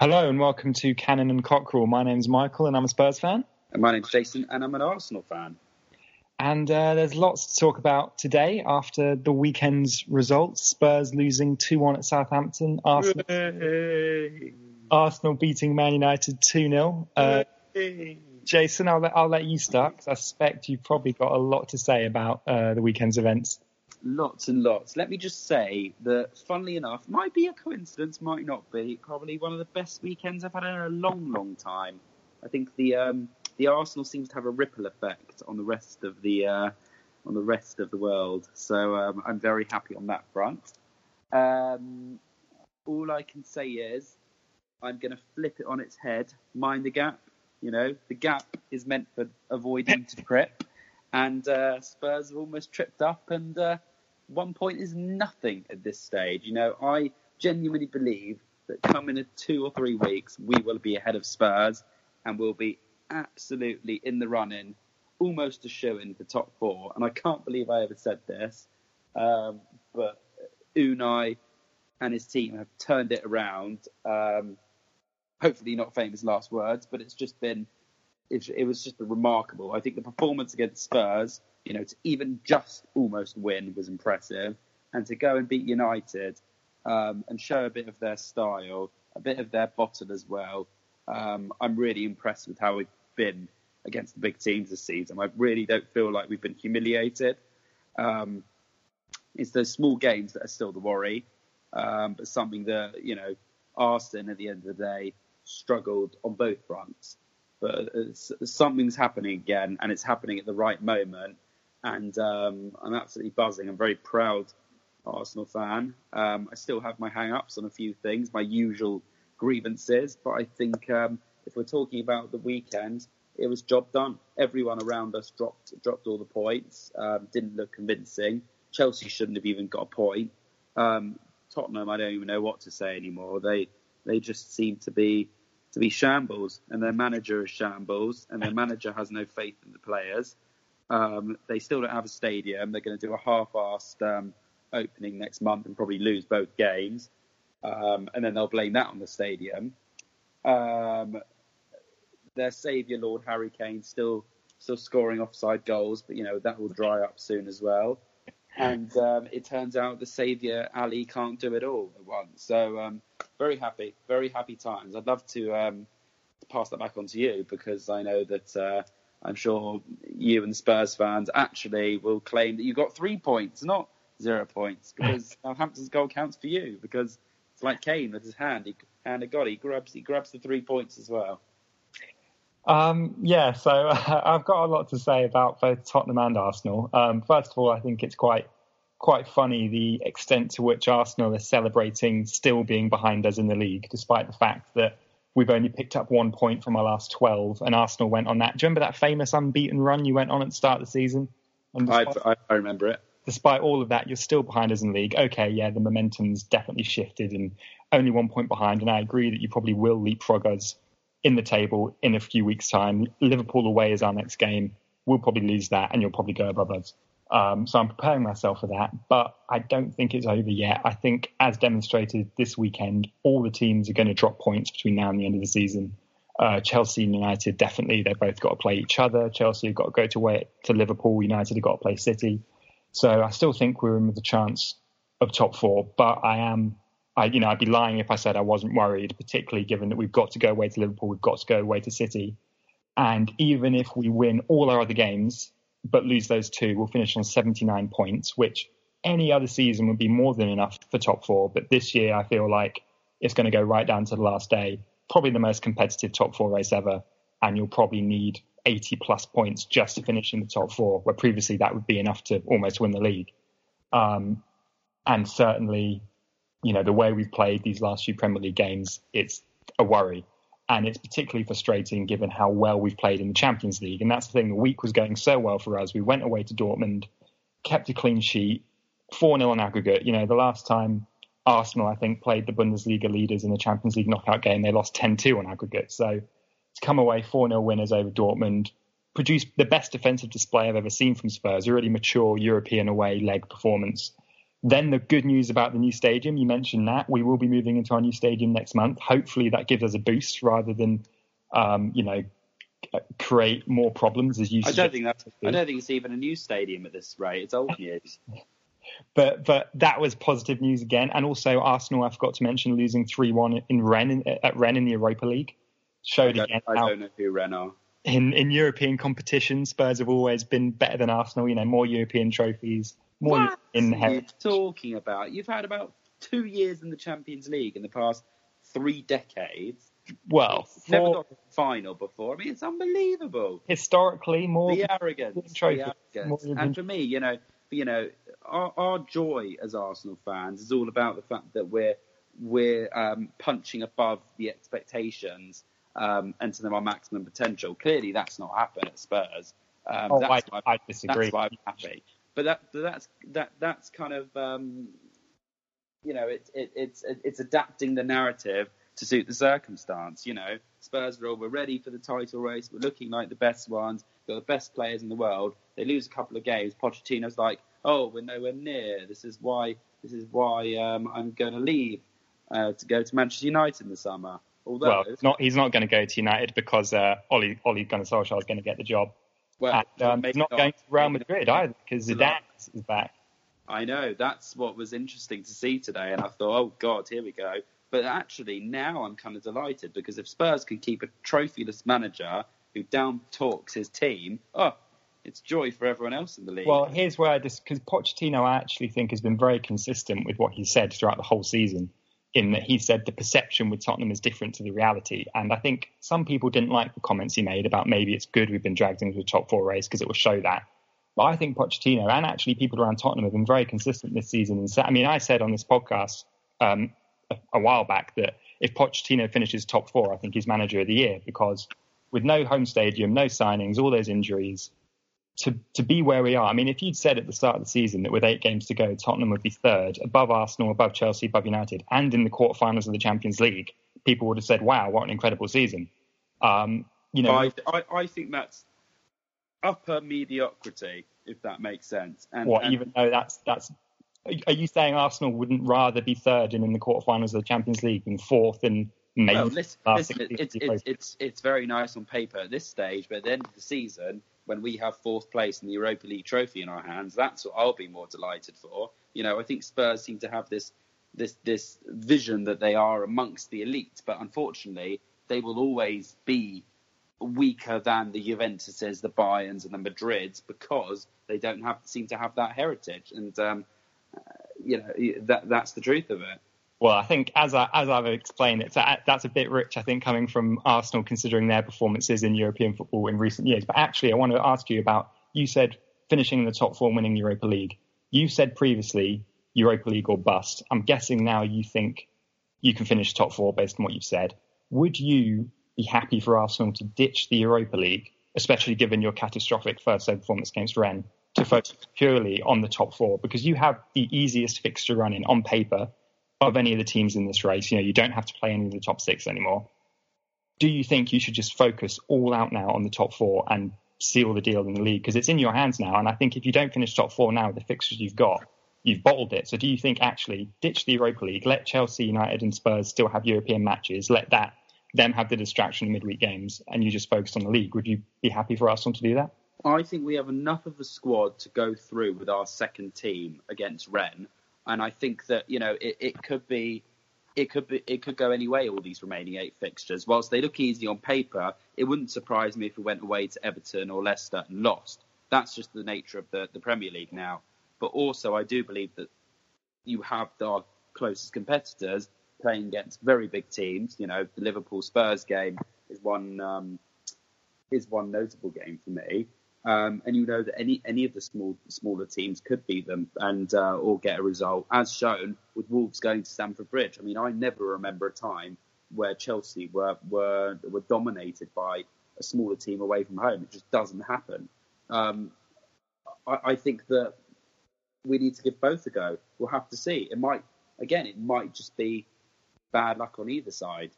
Hello and welcome to Cannon and Cockerel. My name's Michael and I'm a Spurs fan. And my name's Jason and I'm an Arsenal fan. And uh, there's lots to talk about today after the weekend's results. Spurs losing 2 1 at Southampton. Arsenal, Arsenal beating Man United 2 0. Uh, Jason, I'll let, I'll let you start because I suspect you've probably got a lot to say about uh, the weekend's events. Lots and lots. Let me just say that, funnily enough, might be a coincidence, might not be. Probably one of the best weekends I've had in a long, long time. I think the um, the Arsenal seems to have a ripple effect on the rest of the uh, on the rest of the world. So um, I'm very happy on that front. Um, all I can say is I'm going to flip it on its head. Mind the gap. You know, the gap is meant for avoiding to trip, and uh, Spurs have almost tripped up, and uh, one point is nothing at this stage. You know, I genuinely believe that come in two or three weeks we will be ahead of Spurs and we'll be absolutely in the running, almost a show in for top four. And I can't believe I ever said this, um, but Unai and his team have turned it around. Um, hopefully, not famous last words, but it's just been it, it was just remarkable. I think the performance against Spurs, you know, to even just almost win was impressive, and to go and beat United um, and show a bit of their style, a bit of their bottle as well. Um, I'm really impressed with how we've been against the big teams this season. I really don't feel like we've been humiliated. Um, it's those small games that are still the worry, um, but something that you know, Arsenal at the end of the day struggled on both fronts. But something's happening again, and it's happening at the right moment. And um, I'm absolutely buzzing. I'm very proud Arsenal fan. Um, I still have my hang-ups on a few things, my usual grievances, but I think um, if we're talking about the weekend, it was job done. Everyone around us dropped dropped all the points. Um, didn't look convincing. Chelsea shouldn't have even got a point. Um, Tottenham, I don't even know what to say anymore. They they just seem to be to be shambles, and their manager is shambles, and their manager has no faith in the players. Um, they still don't have a stadium. They're going to do a half-assed um, opening next month and probably lose both games, um, and then they'll blame that on the stadium. Um, their saviour, Lord Harry Kane, still still scoring offside goals, but you know that will dry up soon as well. And um, it turns out the saviour Alli can't do it all at once. So um, very happy, very happy times. I'd love to um, pass that back on to you because I know that uh, I'm sure you and Spurs fans actually will claim that you got three points, not zero points, because Southampton's goal counts for you because it's like Kane with his hand. He hand of God, he grabs he grabs the three points as well. Um, yeah, so uh, I've got a lot to say about both Tottenham and Arsenal. Um, first of all, I think it's quite quite funny the extent to which Arsenal is celebrating still being behind us in the league, despite the fact that we've only picked up one point from our last 12, and Arsenal went on that. Do you remember that famous unbeaten run you went on at the start of the season? Despite, I, I remember it. Despite all of that, you're still behind us in the league. Okay, yeah, the momentum's definitely shifted and only one point behind, and I agree that you probably will leapfrog us in the table in a few weeks' time. Liverpool away is our next game. We'll probably lose that, and you'll probably go above us. Um, so I'm preparing myself for that, but I don't think it's over yet. I think, as demonstrated this weekend, all the teams are going to drop points between now and the end of the season. Uh, Chelsea and United definitely they've both got to play each other. Chelsea have got to go to way to Liverpool. United have got to play City. So I still think we're in with a chance of top four, but I am I, you know, I'd be lying if I said I wasn't worried, particularly given that we've got to go away to Liverpool, we've got to go away to City, and even if we win all our other games but lose those two, we'll finish on 79 points, which any other season would be more than enough for top four. But this year, I feel like it's going to go right down to the last day. Probably the most competitive top four race ever, and you'll probably need 80 plus points just to finish in the top four, where previously that would be enough to almost win the league. Um, and certainly you know, the way we've played these last few Premier League games, it's a worry. And it's particularly frustrating given how well we've played in the Champions League. And that's the thing, the week was going so well for us. We went away to Dortmund, kept a clean sheet, 4 0 on aggregate. You know, the last time Arsenal, I think, played the Bundesliga leaders in the Champions League knockout game, they lost 10 2 on aggregate. So to come away 4 0 winners over Dortmund, produce the best defensive display I've ever seen from Spurs, a really mature European away leg performance Then the good news about the new stadium, you mentioned that we will be moving into our new stadium next month. Hopefully that gives us a boost rather than, um, you know, create more problems as you. Said. I don't think that's. I don't think it's even a new stadium at this rate. It's old news. but but that was positive news again, and also Arsenal. I forgot to mention losing three one in Ren at Rennes in the Europa League. Showed I again. I don't know who Rennes are. In in European competitions, Spurs have always been better than Arsenal. You know, more European trophies, more what in are you talking about? You've had about two years in the Champions League in the past three decades. Well, for, never got to the final before. I mean, it's unbelievable. Historically, more the arrogance, the arrogance. and for me, you know, you know, our, our, joy as Arsenal fans is all about the fact that we're we're um, punching above the expectations um, and to our maximum potential. Clearly, that's not happened at Spurs. Um, oh, I, I, disagree. That's why I'm happy. But that, that's that that's kind of um, you know, it's it, it's it's adapting the narrative to suit the circumstance. You know, Spurs are all we're ready for the title race. We're looking like the best ones. Got the best players in the world. They lose a couple of games. Pochettino's like, oh, we're nowhere near. This is why. This is why um, I'm going to leave uh, to go to Manchester United in the summer. Although, well, not, he's not going to go to United because uh, Ole Ole Gunnar Solskjaer is going to get the job. Well, and, um, he's not, not going to Real Madrid either because Zidane is back. I know that's what was interesting to see today, and I thought, oh God, here we go. But actually, now I'm kind of delighted because if Spurs can keep a trophyless manager who down talks his team, oh, it's joy for everyone else in the league. Well, here's where I just because Pochettino, I actually think has been very consistent with what he said throughout the whole season. In that he said the perception with Tottenham is different to the reality, and I think some people didn't like the comments he made about maybe it's good we've been dragged into the top four race because it will show that. But I think Pochettino and actually people around Tottenham have been very consistent this season. And I mean, I said on this podcast um, a, while back that if Pochettino finishes top four, I think he's manager of the year because with no home stadium, no signings, all those injuries, to to be where we are. I mean, if you'd said at the start of the season that with eight games to go, Tottenham would be third, above Arsenal, above Chelsea, above United, and in the quarterfinals of the Champions League, people would have said, "Wow, what an incredible season." Um, you know, I, I, I think that's upper mediocrity, if that makes sense. And, what, and, even though that's that's are you saying Arsenal wouldn't rather be third and in the quarterfinals of the Champions League than fourth and maybe? Well, listen, listen it's, it's, it's, it's very nice on paper at this stage, but at the end of the season, when we have fourth place in the Europa League trophy in our hands, that's what I'll be more delighted for. You know, I think Spurs seem to have this this this vision that they are amongst the elite, but unfortunately, they will always be weaker than the Juventuses, the Bayerns, and the Madrids because they don't have seem to have that heritage. And um, you know that that's the truth of it. Well, I think as I, as I've explained, it's a, that's a bit rich. I think coming from Arsenal, considering their performances in European football in recent years. But actually, I want to ask you about. You said finishing in the top four, winning Europa League. You said previously Europa League or bust. I'm guessing now you think you can finish top four based on what you've said. Would you be happy for Arsenal to ditch the Europa League, especially given your catastrophic first performance against Rennes, to focus purely on the top four because you have the easiest fixture running on paper of any of the teams in this race. You know, you don't have to play any of the top six anymore. Do you think you should just focus all out now on the top four and seal the deal in the league? Because it's in your hands now. And I think if you don't finish top four now, the fixtures you've got, you've bottled it. So do you think actually ditch the Europa League, let Chelsea, United, and Spurs still have European matches, let that them have the distraction of midweek games, and you just focus on the league? Would you be happy for Arsenal to do that? I think we have enough of a squad to go through with our second team against Rennes, and I think that you know it, it could be. It could be. It could go any way. All these remaining eight fixtures, whilst they look easy on paper, it wouldn't surprise me if we went away to Everton or Leicester and lost. That's just the nature of the, the Premier League now. But also, I do believe that you have our closest competitors playing against very big teams. You know, the Liverpool Spurs game is one um, is one notable game for me. Um, and you know that any any of the small smaller teams could beat them and uh, or get a result, as shown with Wolves going to Stamford Bridge. I mean, I never remember a time where Chelsea were were were dominated by a smaller team away from home. It just doesn't happen. Um, I, I think that we need to give both a go. We'll have to see. It might again, it might just be bad luck on either side.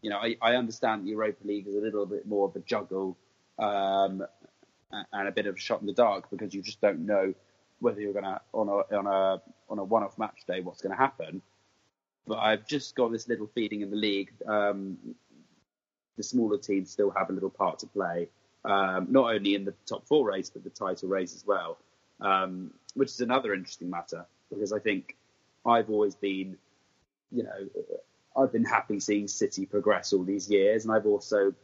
You know, I, I understand the Europa League is a little bit more of a juggle. Um, and a bit of a shot in the dark because you just don't know whether you're going to on a on a on a one-off match day, what's going to happen. But I've just got this little feeling in the league. Um, the smaller teams still have a little part to play, um, not only in the top four race but the title race as well, um, which is another interesting matter because I think I've always been, you know, I've been happy seeing City progress all these years, and I've also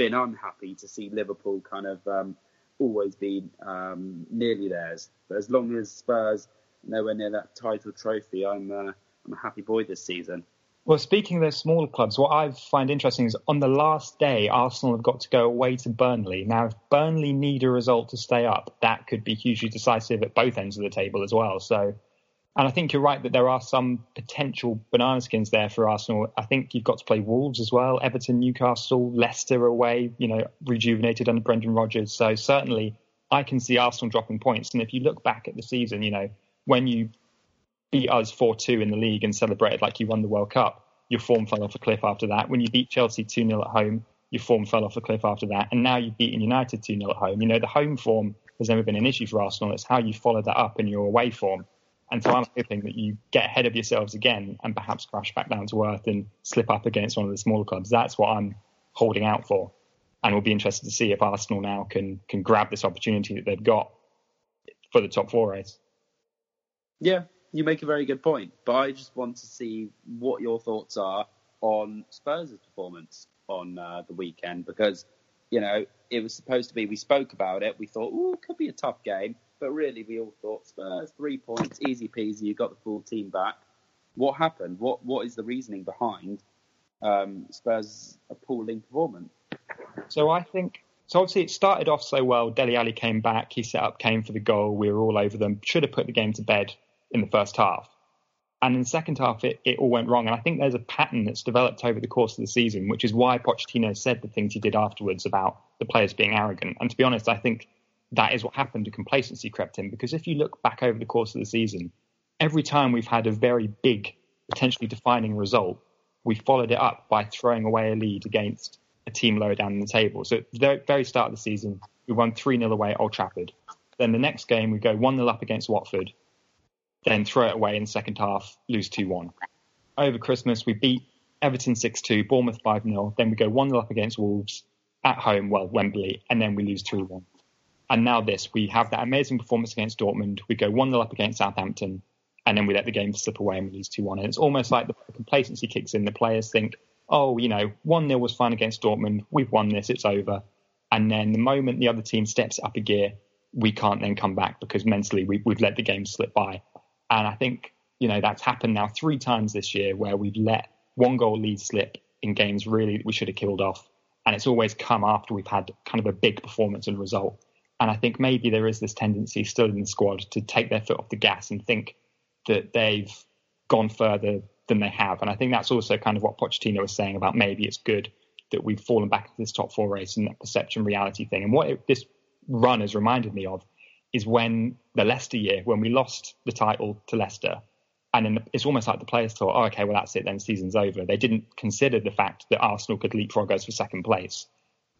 been unhappy to see Liverpool kind of um, always been um, nearly theirs. But as long as Spurs nowhere near that title trophy, I'm uh, I'm a happy boy this season. Well, speaking of those smaller clubs, what I find interesting is on the last day, Arsenal have got to go away to Burnley. Now, if Burnley need a result to stay up, that could be hugely decisive at both ends of the table as well. So and I think you're right that there are some potential banana skins there for Arsenal. I think you've got to play Wolves as well, Everton, Newcastle, Leicester away, you know, rejuvenated under Brendan Rodgers. So certainly I can see Arsenal dropping points. And if you look back at the season, you know, when you beat us 4 2 in the league and celebrated like you won the World Cup, your form fell off a cliff after that. When you beat Chelsea 2 0 at home, your form fell off a cliff after that. And now you've beaten United 2 0 at home. You know, the home form has never been an issue for Arsenal. It's how you follow that up in your away form. And so I'm hoping that you get ahead of yourselves again and perhaps crash back down to earth and slip up against one of the smaller clubs. That's what I'm holding out for. And we'll be interested to see if Arsenal now can can grab this opportunity that they've got for the top four race. Yeah, you make a very good point. But I just want to see what your thoughts are on Spurs' performance on uh, the weekend because, you know, it was supposed to be, we spoke about it. We thought, oh, it could be a tough game. But really, we all thought Spurs three points, easy peasy. You got the full team back. What happened? What What is the reasoning behind um, Spurs' appalling performance? So I think so. Obviously, it started off so well. Dele Alli came back. He set up, came for the goal. We were all over them. Should have put the game to bed in the first half. And in the second half, it, it all went wrong. And I think there's a pattern that's developed over the course of the season, which is why Pochettino said the things he did afterwards about the players being arrogant. And to be honest, I think that is what happened. Complacency crept in because if you look back over the course of the season, every time we've had a very big, potentially defining result, we followed it up by throwing away a lead against a team lower down in the table. So at the very start of the season, we won 3 0 away at Old Trafford. Then the next game, we go 1 0 up against Watford, then throw it away in the second half, lose 2 1. Over Christmas, we beat Everton 6 2, Bournemouth 5 0. Then we go 1 0 up against Wolves at home, well, Wembley, and then we lose 3 1. And now this, we have that amazing performance against Dortmund. We go 1 0 up against Southampton, and then we let the game slip away and we lose 2 1. And it's almost like the complacency kicks in. The players think, oh, you know, 1 0 was fine against Dortmund. We've won this. It's over. And then the moment the other team steps up a gear, we can't then come back because mentally we, we've let the game slip by. And I think, you know, that's happened now three times this year where we've let one goal lead slip in games really that we should have killed off. And it's always come after we've had kind of a big performance and result. And I think maybe there is this tendency still in the squad to take their foot off the gas and think that they've gone further than they have. And I think that's also kind of what Pochettino was saying about maybe it's good that we've fallen back into this top four race and that perception reality thing. And what it, this run has reminded me of is when the Leicester year, when we lost the title to Leicester, and then it's almost like the players thought, oh, okay, well, that's it, then season's over. They didn't consider the fact that Arsenal could leapfrog us for second place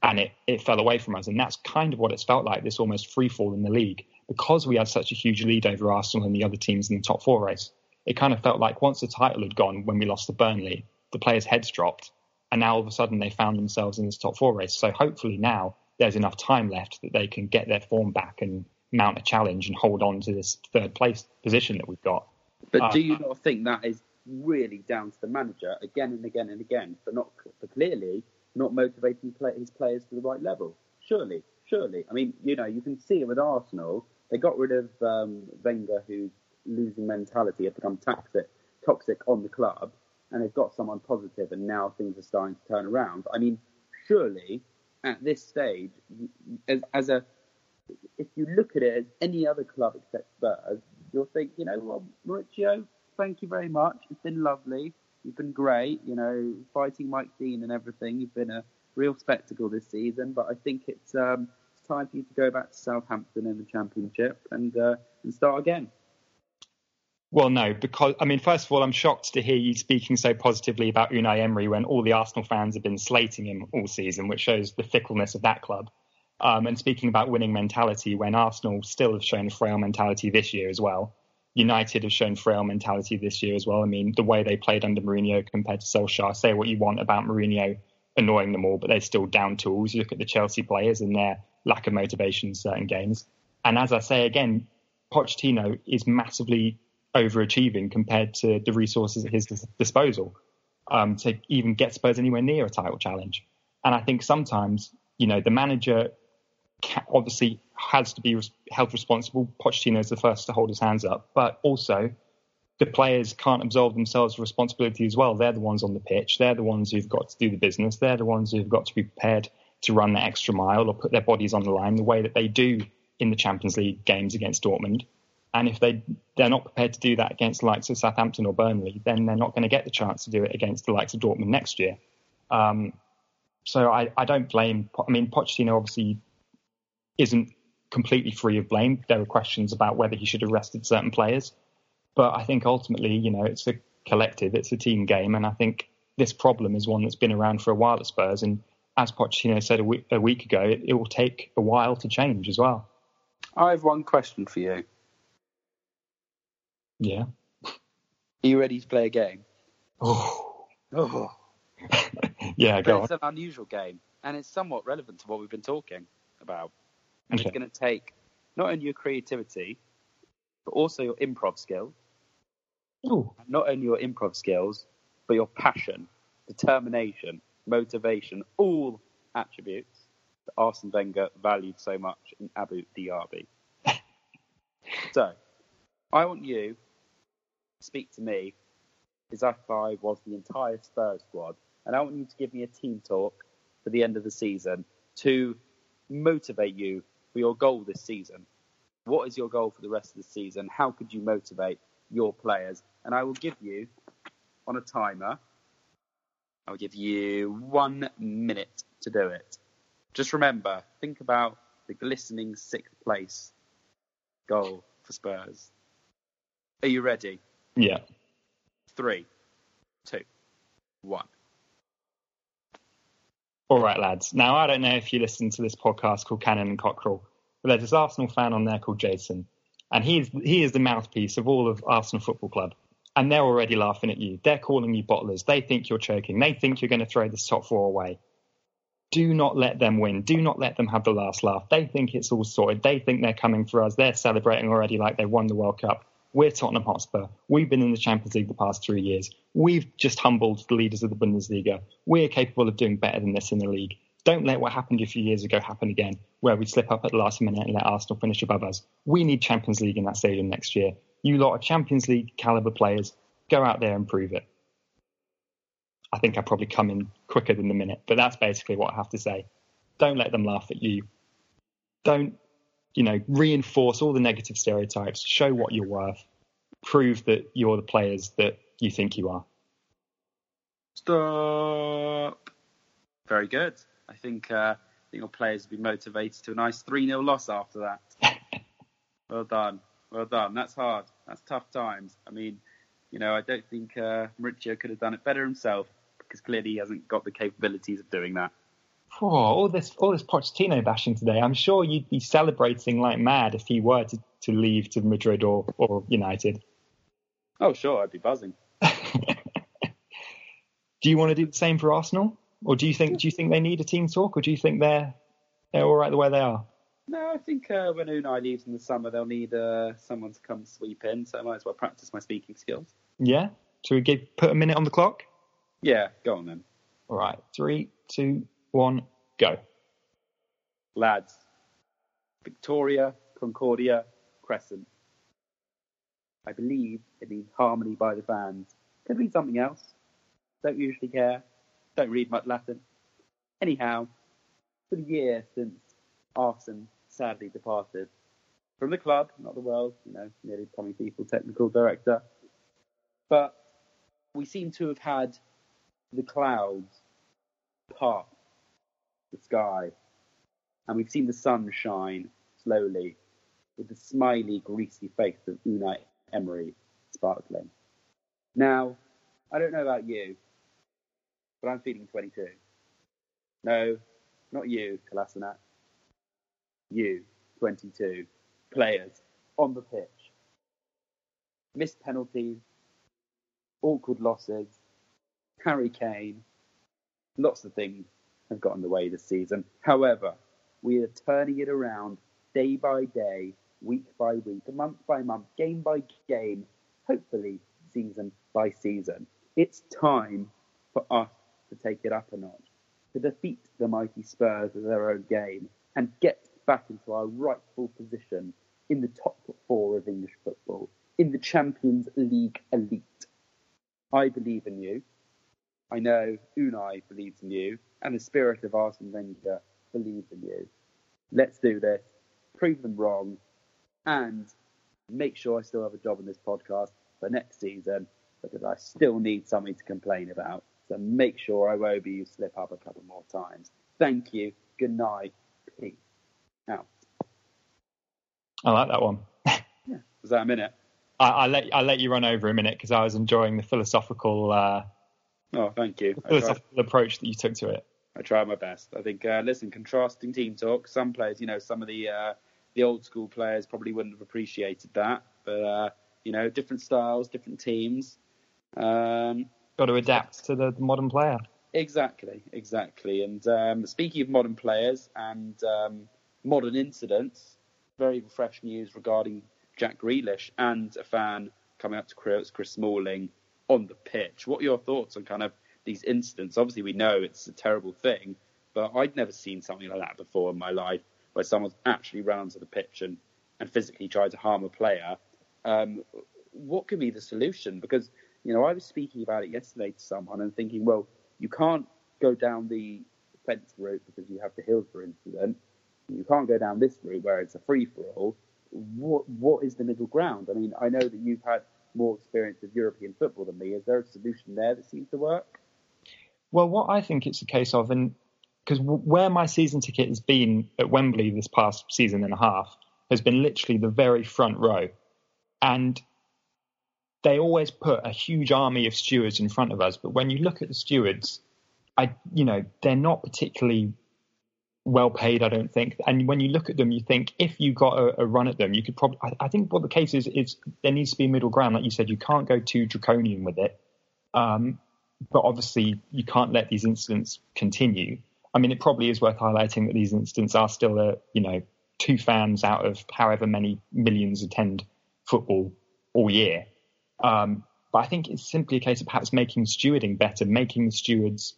and it, it fell away from us. And that's kind of what it's felt like, this almost free fall in the league. Because we had such a huge lead over Arsenal and the other teams in the top four race, it kind of felt like once the title had gone when we lost to Burnley, the players' heads dropped. And now all of a sudden they found themselves in this top four race. So hopefully now there's enough time left that they can get their form back and mount a challenge and hold on to this third place position that we've got. But uh, do you not think that is really down to the manager again and again and again for not for clearly not motivating play, his players to the right level. Surely, surely. I mean, you know, you can see it with Arsenal. They got rid of um, Wenger, whose losing mentality had become toxic, toxic on the club, and they've got someone positive, and now things are starting to turn around. I mean, surely at this stage, as, as a if you look at it as any other club except Spurs, you'll think, you know, well, Mauricio, thank you very much. It's been lovely. You've been great, you know, fighting Mike Dean and everything. You've been a real spectacle this season, but I think it's um, it's time for you to go back to Southampton in the Championship and uh, and start again. Well, no, because I mean, first of all, I'm shocked to hear you speaking so positively about Unai Emery when all the Arsenal fans have been slating him all season, which shows the fickleness of that club. Um, and speaking about winning mentality, when Arsenal still have shown a frail mentality this year as well, United have shown frail mentality this year as well. I mean, the way they played under Mourinho compared to Solskjaer, say what you want about Mourinho annoying them all, but they're still down tools. You look at the Chelsea players and their lack of motivation in certain games. And as I say again, Pochettino is massively overachieving compared to the resources at his disposal um, to even get Spurs anywhere near a title challenge. And I think sometimes, you know, the manager obviously has to be held responsible. Pochettino is the first to hold his hands up, but also the players can't absolve themselves of responsibility as well. They're the ones on the pitch. They're the ones who've got to do the business. They're the ones who've got to be prepared to run the extra mile or put their bodies on the line the way that they do in the Champions League games against Dortmund. And if they they're not prepared to do that against the likes of Southampton or Burnley, then they're not going to get the chance to do it against the likes of Dortmund next year. Um, so I, I don't blame. I mean, Pochettino obviously isn't completely free of blame. There are questions about whether he should have rested certain players, but I think ultimately, you know, it's a collective, it's a team game, and I think this problem is one that's been around for a while at Spurs. And as Pochettino said a week, a week ago, it, it will take a while to change as well. I have one question for you. Yeah. Are you ready to play a game? Oh. Oh. yeah, go it's on. an unusual game, and it's somewhat relevant to what we've been talking about. Okay. It's going to take not only your creativity, but also your improv skills. Ooh. Not only your improv skills, but your passion, determination, motivation, all attributes that Arsene Wenger valued so much in Abou Diaby. so, I want you to speak to me as if I was the entire Spurs squad, and I want you to give me a team talk for the end of the season to motivate you for your goal this season. What is your goal for the rest of the season? How could you motivate your players? And I will give you, on a timer, I'll give you one minute to do it. Just remember, think about the glistening sixth place goal for Spurs. Are you ready? Yeah. Three, two, one. All right, lads. Now, I don't know if you listen to this podcast called Cannon and Cockerel, but there's this Arsenal fan on there called Jason, and he's he is the mouthpiece of all of Arsenal Football Club. And they're already laughing at you. They're calling you bottlers. They think you're choking. They think you're going to throw this top four away. Do not let them win. Do not let them have the last laugh. They think it's all sorted. They think they're coming for us. They're celebrating already like they've won the World Cup. We're Tottenham Hotspur. We've been in the Champions League the past three years. We've just humbled the leaders of the Bundesliga. We're capable of doing better than this in the league. Don't let what happened a few years ago happen again, where we slip up at the last minute and let Arsenal finish above us. We need Champions League in that stadium next year. You lot are Champions League caliber players. Go out there and prove it. I think I probably come in quicker than the minute, but that's basically what I have to say. Don't let them laugh at you. Don't, you know, reinforce all the negative stereotypes. Show what you're worth. Prove that you're the players that you think you are. Stop. Very good. I think, uh, I think your players will be motivated to a nice 3 0 loss after that. well done. Well done. That's hard. That's tough times. I mean, you know, I don't think uh, Mauricio could have done it better himself because clearly he hasn't got the capabilities of doing that. Oh, all this all this Pochettino bashing today. I'm sure you'd be celebrating like mad if he were to, to leave to Madrid or, or United. Oh, sure, I'd be buzzing. do you want to do the same for Arsenal, or do you think do you think they need a team talk, or do you think they're they're all right the way they are? No, I think uh, when Unai leaves in the summer, they'll need uh, someone to come sweep in. So I might as well practice my speaking skills. Yeah. Should we give, put a minute on the clock? Yeah, go on then. All right. Three, two, one, go. Lads, Victoria, Concordia, Crescit. I believe it means harmony by the fans. Could mean something else. Don't usually care. Don't read much Latin. Anyhow, for the year since Arsene sadly departed from the club, not the world, you know, nearly Tommy People, technical director. But we seem to have had the clouds part the sky, and we've seen the sun shine slowly with the smiley, greasy face of Unai Emery sparkling. Now, I don't know about you, but I'm feeling 22. No, not you, Kolasinac. You, 22. players on the pitch. Missed penalties, awkward losses, Harry Kane, lots of things have got in the way this season. However, we are turning it around day by day, week by week, month by month, game by game, hopefully season by season. It's time for us to take it up a notch, to defeat the mighty Spurs of their own game and get back into our rightful position in the top four of English football, in the Champions League elite. I believe in you. I know Unai believes in you, and the spirit of Arsene Wenger believes in you. Let's do this, prove them wrong, and make sure I still have a job in this podcast for next season because I still need something to complain about. So make sure Iwobi you slip up a couple more times. Thank you. Good night. Peace. Out. I like that one. yeah. Was that a minute? I, I let I let you run over a minute because I was enjoying the philosophical. Uh, oh, thank you. philosophical approach that you took to it. I tried my best. I think. Uh, listen, contrasting team talk. Some players, you know, some of the uh, the old school players probably wouldn't have appreciated that, but uh, you know, different styles, different teams. Um, Got to adapt to the modern player. Exactly, exactly. And um, speaking of modern players and um, modern incidents, very fresh news regarding Jack Grealish and a fan coming up to Chris, Chris Smalling on the pitch. What are your thoughts on kind of these incidents? Obviously, we know it's a terrible thing, but I'd never seen something like that before in my life, where someone's actually run onto the pitch and, and physically tried to harm a player. Um, what could be the solution? Because you know, I was speaking about it yesterday to someone and thinking, well, you can't go down the fence route because you have the Hillsborough incident. You can't go down this route where it's a free for all. What what is the middle ground? I mean, I know that you've had more experience with European football than me. Is there a solution there that seems to work? Well, what I think it's a case of, and because where my season ticket has been at Wembley this past season and a half has been literally the very front row, and they always put a huge army of stewards in front of us. But when you look at the stewards, I, you know, they're not particularly well paid, I don't think. And when you look at them, you think if you got a, a run at them, you could probably. I, I, think what the case is is there needs to be a middle ground. Like you said, you can't go too draconian with it, um, but obviously you can't let these incidents continue. I mean, it probably is worth highlighting that these incidents are still, a, you know, two fans out of however many millions attend football all year. Um, but I think it's simply a case of perhaps making stewarding better, making the stewards,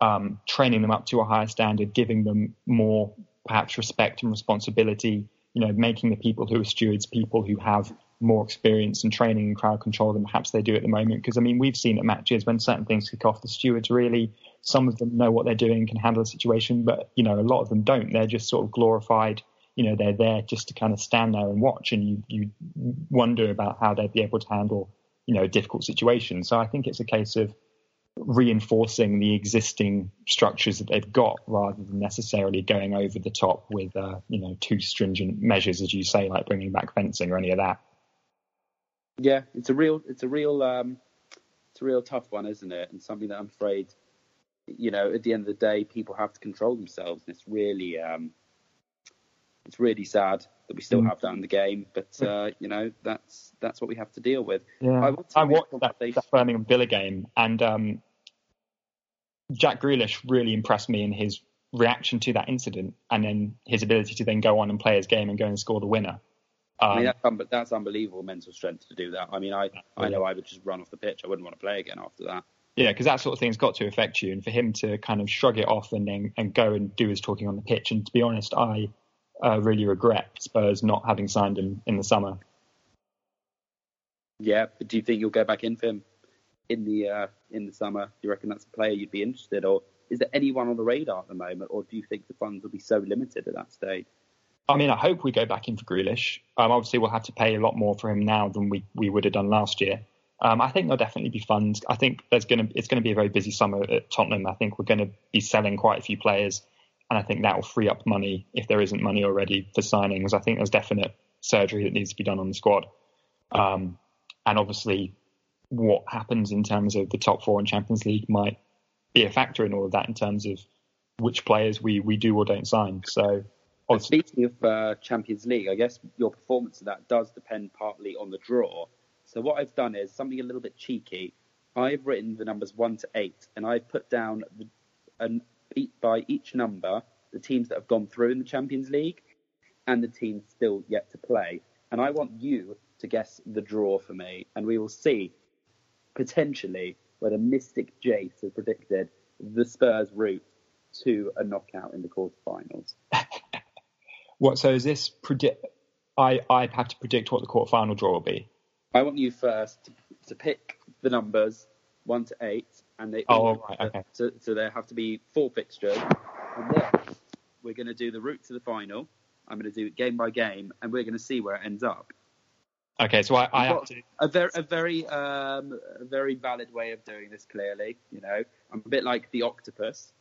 um, training them up to a higher standard, giving them more perhaps respect and responsibility. You know, making the people who are stewards people who have more experience and training and crowd control than perhaps they do at the moment. Because I mean, we've seen at matches when certain things kick off, the stewards really, some of them know what they're doing, can handle the situation, but you know, a lot of them don't. They're just sort of glorified. You know, they're there just to kind of stand there and watch, and you you wonder about how they'd be able to handle you know, a difficult situation. So I think it's a case of reinforcing the existing structures that they've got rather than necessarily going over the top with, uh, you know, too stringent measures, as you say, like bringing back fencing or any of that. Yeah, it's a real, it's a real, um, it's a real tough one, isn't it? And something that I'm afraid, you know, at the end of the day, people have to control themselves. And it's really, um, it's really sad that we still mm. have that in the game. But uh, you know, that's that's what we have to deal with. Yeah. I, I watched that, that, Birmingham Villa game, and um, Jack Grealish really impressed me in his reaction to that incident, and then his ability to then go on and play his game and go and score the winner. Um, I mean, um, that's, that's, unbelievable mental strength to do that. I mean, I, I know I would just run off the pitch. I wouldn't want to play again after that. Yeah, because that sort of thing's got to affect you, and for him to kind of shrug it off and then and go and do his talking on the pitch. And to be honest, I uh, really regret Spurs not having signed him in the summer. Yeah, but do you think you'll go back in for him in the uh, in the summer? Do you reckon that's a player you'd be interested, or is there anyone on the radar at the moment, or do you think the funds will be so limited at that stage? I mean, I hope we go back in for Grealish. Um, obviously, we'll have to pay a lot more for him now than we, we would have done last year. Um, I think there'll definitely be funds. I think there's going to it's going to be a very busy summer at Tottenham. I think we're going to be selling quite a few players and I think that will free up money if there isn't money already for signings. I think there's definite surgery that needs to be done on the squad. Um, and obviously, what happens in terms of the top four in Champions League might be a factor in all of that in terms of which players we, we do or don't sign. So And speaking of uh, Champions League, I guess your performance of that does depend partly on the draw. So what I've done is something a little bit cheeky. I've written the numbers one to eight, and I've put down the, an, by each number the teams that have gone through in the Champions League and the teams still yet to play. And I want you to guess the draw for me, and we will see potentially where the Mystic Jace has predicted the Spurs route to a knockout in the quarterfinals. what? So is this predict? I I have to predict what the quarterfinal draw will be. I want you first to, to pick the numbers one to eight, and they oh right, okay. So, so there have to be four fixtures, and then we're going to do the route to the final. I'm going to do it game by game, and we're going to see where it ends up. Okay, so I, I have to a very a very um, a very valid way of doing this. Clearly, you know, I'm a bit like the octopus.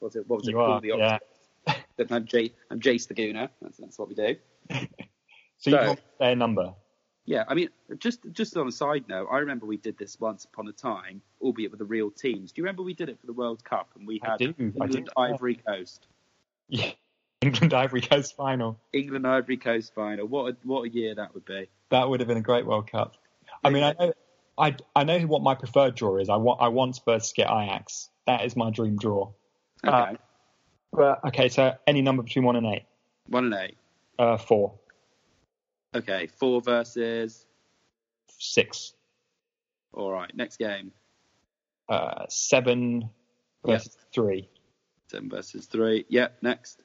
What's it? What was it you called? Are, the octopus. Yeah. I'm Jay. I'm Jace the Gooner. That's, that's what we do. so, so you want their number? Yeah, I mean, just just on a side note, I remember we did this once upon a time, albeit with the real teams. Do you remember we did it for the World Cup and we had England Ivory Coast? Yeah, England Ivory Coast final. England Ivory Coast final. What a, what a year that would be. That would have been a great World Cup. I mean, I know, I, I know what my preferred draw is. I want, I want Spurs to get Ajax. That is my dream draw. Okay. Uh, but, okay, so any number between one and eight. One and eight. Uh, four. Okay, four versus six. All right, next game. Uh, seven versus yep. three. Seven versus three. Yep. next.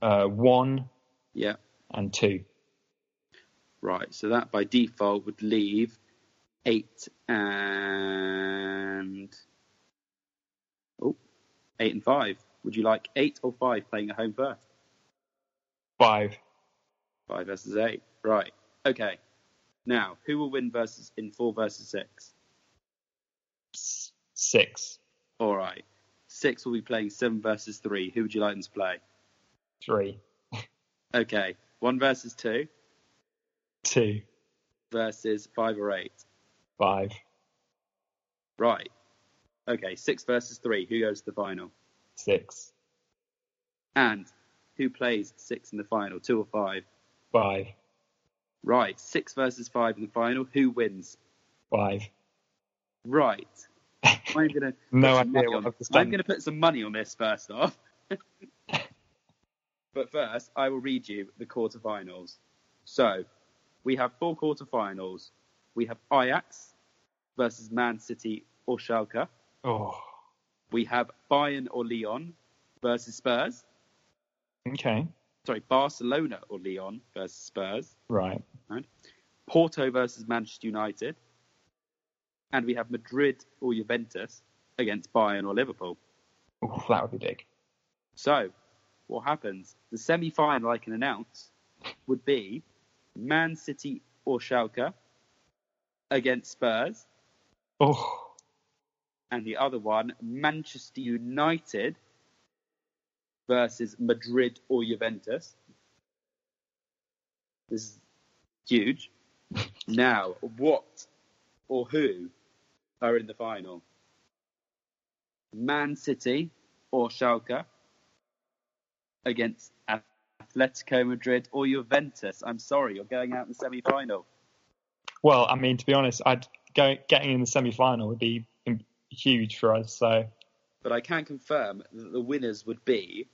Uh, one. Yep. And two. Right, so that by default would leave eight and oh, eight and five. Would you like eight or five playing at home first? Five. Five versus eight. Right. Okay. Now, who will win versus in four versus six? Six. All right. Six will be playing seven versus three. Who would you like them to play? Three. okay. One versus two. Two. Versus five or eight. Five. Right. Okay. Six versus three. Who goes to the final? Six. And who plays six in the final? Two or five? Five. Right, six versus five in the final. Who wins? Five. Right. I'm gonna no idea what I'm gonna put some money on this first off. but first, I will read you the quarterfinals. So, we have four quarterfinals. We have Ajax versus Man City or Schalke. Oh. We have Bayern or Lyon versus Spurs. Okay sorry, Barcelona or Lyon versus Spurs. Right. Right. Porto versus Manchester United. And we have Madrid or Juventus against Bayern or Liverpool. Ooh, that would be big. So, what happens? The semi final I can announce would be Man City or Schalke against Spurs. Oh. And the other one, Manchester United versus Madrid or Juventus. This is huge. now, what or who are in the final? Man City or Schalke against Atletico Madrid or Juventus. I'm sorry, you're going out in the semi-final. Well, I mean, to be honest, I'd go getting in the semi-final would be huge for us. So, but I can confirm that the winners would be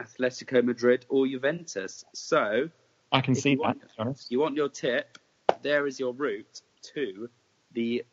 Atletico Madrid or Juventus. So I can see that. Want, you want your tip? There is your route to the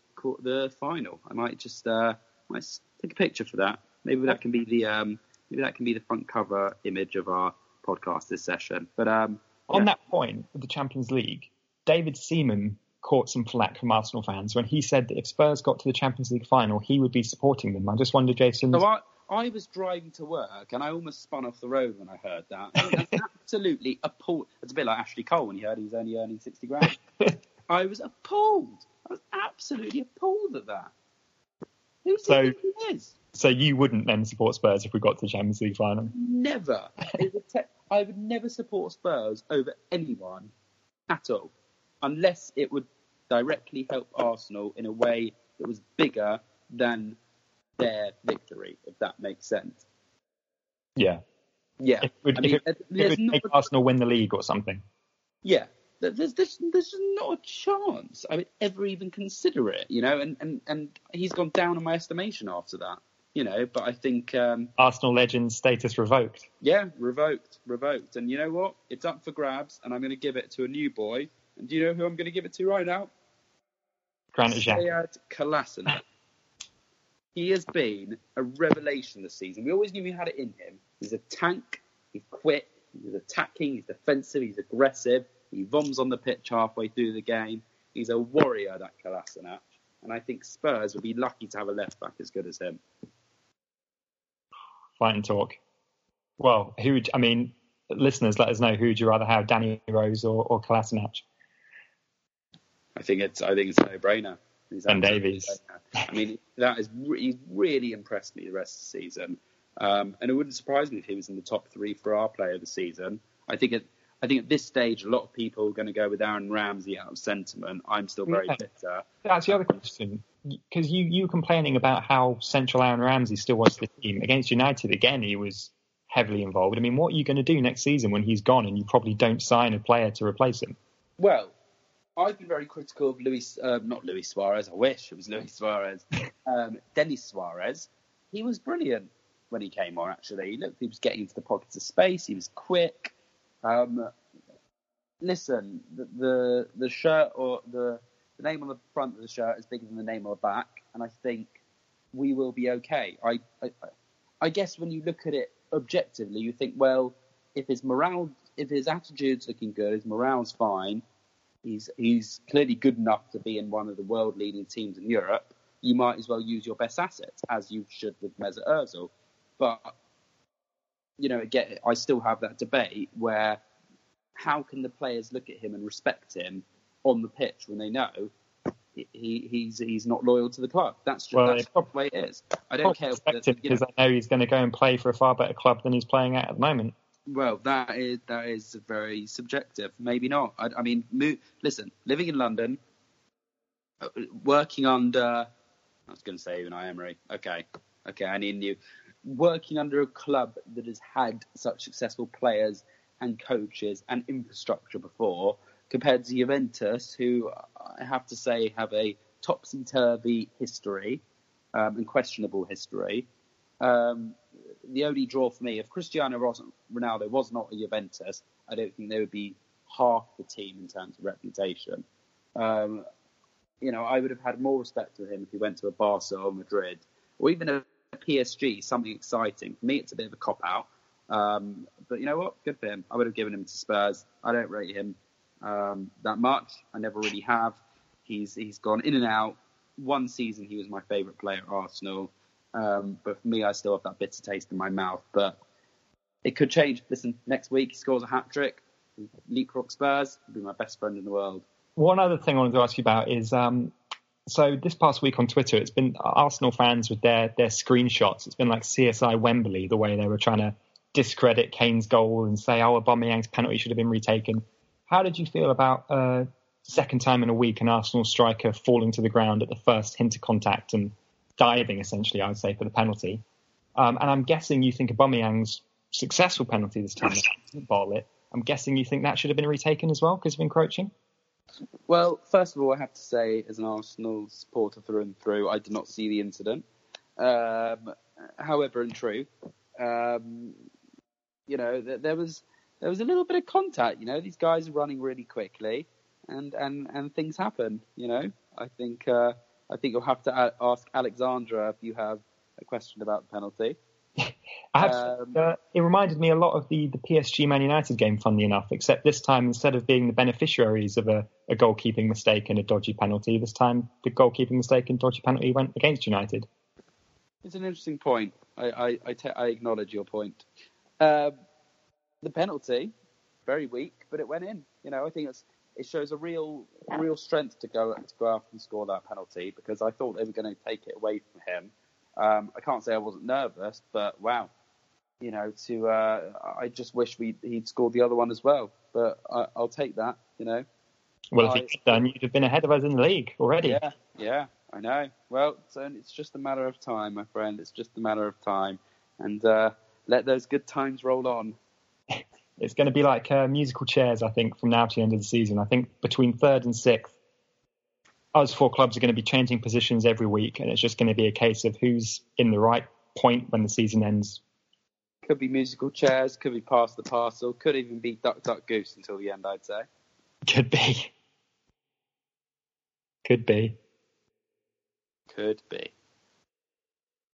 the final. I might just uh, might take a picture for that. Maybe that can be the um, maybe that can be the front cover image of our podcast this session. But um, on that point with the Champions League, David Seaman caught some flack from Arsenal fans when he said that if Spurs got to the Champions League final, he would be supporting them. I just wonder, Jason. So I, I was driving to work and I almost spun off the road when I heard that. I was absolutely appalled. It's a bit like Ashley Cole when he heard he was only earning 60 grand. I was appalled. I was absolutely appalled at that. Who so, he is? So you wouldn't then support Spurs if we got to the Champions League final? Never. te- I would never support Spurs over anyone at all, unless it would directly help Arsenal in a way that was bigger than their victory, if that makes sense. Yeah. Yeah, If it would, I mean, it, uh, it would make a- Arsenal win the league or something. Yeah, there's, there's there's not a chance I would ever even consider it, you know. And, and, and he's gone down in my estimation after that, you know. But I think, um, Arsenal legend status revoked. yeah, revoked, revoked. And you know what? It's up for grabs, and I'm going to give it to a new boy. And do you know who I'm going to give it to right now? Granit Xhaka. Kolasinac. He has been a revelation this season. We always knew he had it in him. He's a tank. He's quick. He's attacking. He's defensive. He's aggressive. He bombs on the pitch halfway through the game. He's a warrior, that Kolasinac. And I think Spurs would be lucky to have a left back as good as him. Fight and talk. Well, who would, I mean, listeners, let us know who would you rather have, Danny Rose or, or Kolasinac? I think it's I think it's a no-brainer. He's Ben Davies. I mean, that is he's really impressed me the rest of the season, um, and it wouldn't surprise me if he was in the top three for our player of the season. I think at I think at this stage, a lot of people are going to go with Aaron Ramsey out of sentiment. I'm still very Yeah. bitter. That's the other question. Because you, you were complaining about how central Aaron Ramsey still was to the team. Against United, again, he was heavily involved. I mean, what are you going to do next season when he's gone and you probably don't sign a player to replace him? Well, I've been very critical of Luis, uh, not Luis Suarez. I wish it was Luis Suarez. Um, Denis Suarez. He was brilliant when he came on. Actually, look, he was getting into the pockets of space. He was quick. Um, listen, the, the the shirt or the the name on the front of the shirt is bigger than the name on the back, and I think we will be okay. I I, I guess when you look at it objectively, you think, well, if his morale, if his attitude's looking good, his morale's fine, he's he's clearly good enough to be in one of the world leading teams in Europe. You might as well use your best assets, as you should with Mesut Ozil. But you know, again, I still have that debate where how can the players look at him and respect him on the pitch when they know he, he he's he's not loyal to the club? That's just Well, that's it- the way it is. I don't care. Perspective, you know, because I know he's going to go and play for a far better club than he's playing at at the moment. Well, that is that is very subjective. Maybe not. I, I mean, mo- listen, living in London, uh, working under. I was going to say Unai Emery. Okay, okay, I need you. Working under a club that has had such successful players and coaches and infrastructure before, compared to Juventus, who I have to say have a topsy turvy history um, and questionable history. Um, the only draw for me, if Cristiano Ronaldo was not a Juventus, I don't think they would be half the team in terms of reputation. Um, you know, I would have had more respect for him if he went to a Barca or Madrid or even a PSG, something exciting. For me, it's a bit of a cop out. Um, but you know what? Good for him. I would have given him to Spurs. I don't rate him um, that much. I never really have. He's he's gone in and out. One season he was my favourite player at Arsenal. Um, but for me, I still have that bitter taste in my mouth. But it could change. Listen, next week he scores a hat trick, leapfrog Spurs. He'll be my best friend in the world. One other thing I wanted to ask you about is um, so this past week on Twitter, it's been Arsenal fans with their their screenshots. It's been like CSI Wembley, the way they were trying to discredit Kane's goal and say, "Oh, Aubameyang's penalty should have been retaken." How did you feel about uh, second time in a week an Arsenal striker falling to the ground at the first hint of contact and diving, essentially, I would say, for the penalty? Um, and I'm guessing you think Aubameyang's successful penalty this time it. I'm guessing you think that should have been retaken as well because of encroaching. Well, first of all, I have to say, as an Arsenal supporter through and through, I did not see the incident. Um, however, in truth, um, you know, th- there was there was a little bit of contact. You know, these guys are running really quickly, and and and things happen. You know, I think uh, I think you'll have to a- ask Alexandra if you have a question about the penalty. To Um, uh, it reminded me a lot of the, the PSG Man United game, funnily enough, except this time, instead of being the beneficiaries of a, a goalkeeping mistake and a dodgy penalty, this time the goalkeeping mistake and dodgy penalty went against United. It's an interesting point. I I, I, ta- I acknowledge your point. Um, the penalty, very weak, but it went in. You know, I think it's it shows a real real strength to go to go out and score that penalty because I thought they were going to take it away from him. Um, I can't say I wasn't nervous, but wow, you know, to uh, I just wish we he'd scored the other one as well. But I, I'll take that. You know. Well, if he'd done, you'd have been ahead of us in the league already. Yeah, yeah, I know. Well, it's, it's just a matter of time, my friend. It's just a matter of time. And uh, let those good times roll on. It's going to be like uh, musical chairs, I think, from now to the end of the season. I think between third and sixth, us four clubs are going to be changing positions every week, and it's just going to be a case of who's in the right point when the season ends. Could be musical chairs, could be pass the parcel, could even be duck duck goose until the end. I'd say. Could be. Could be. Could be.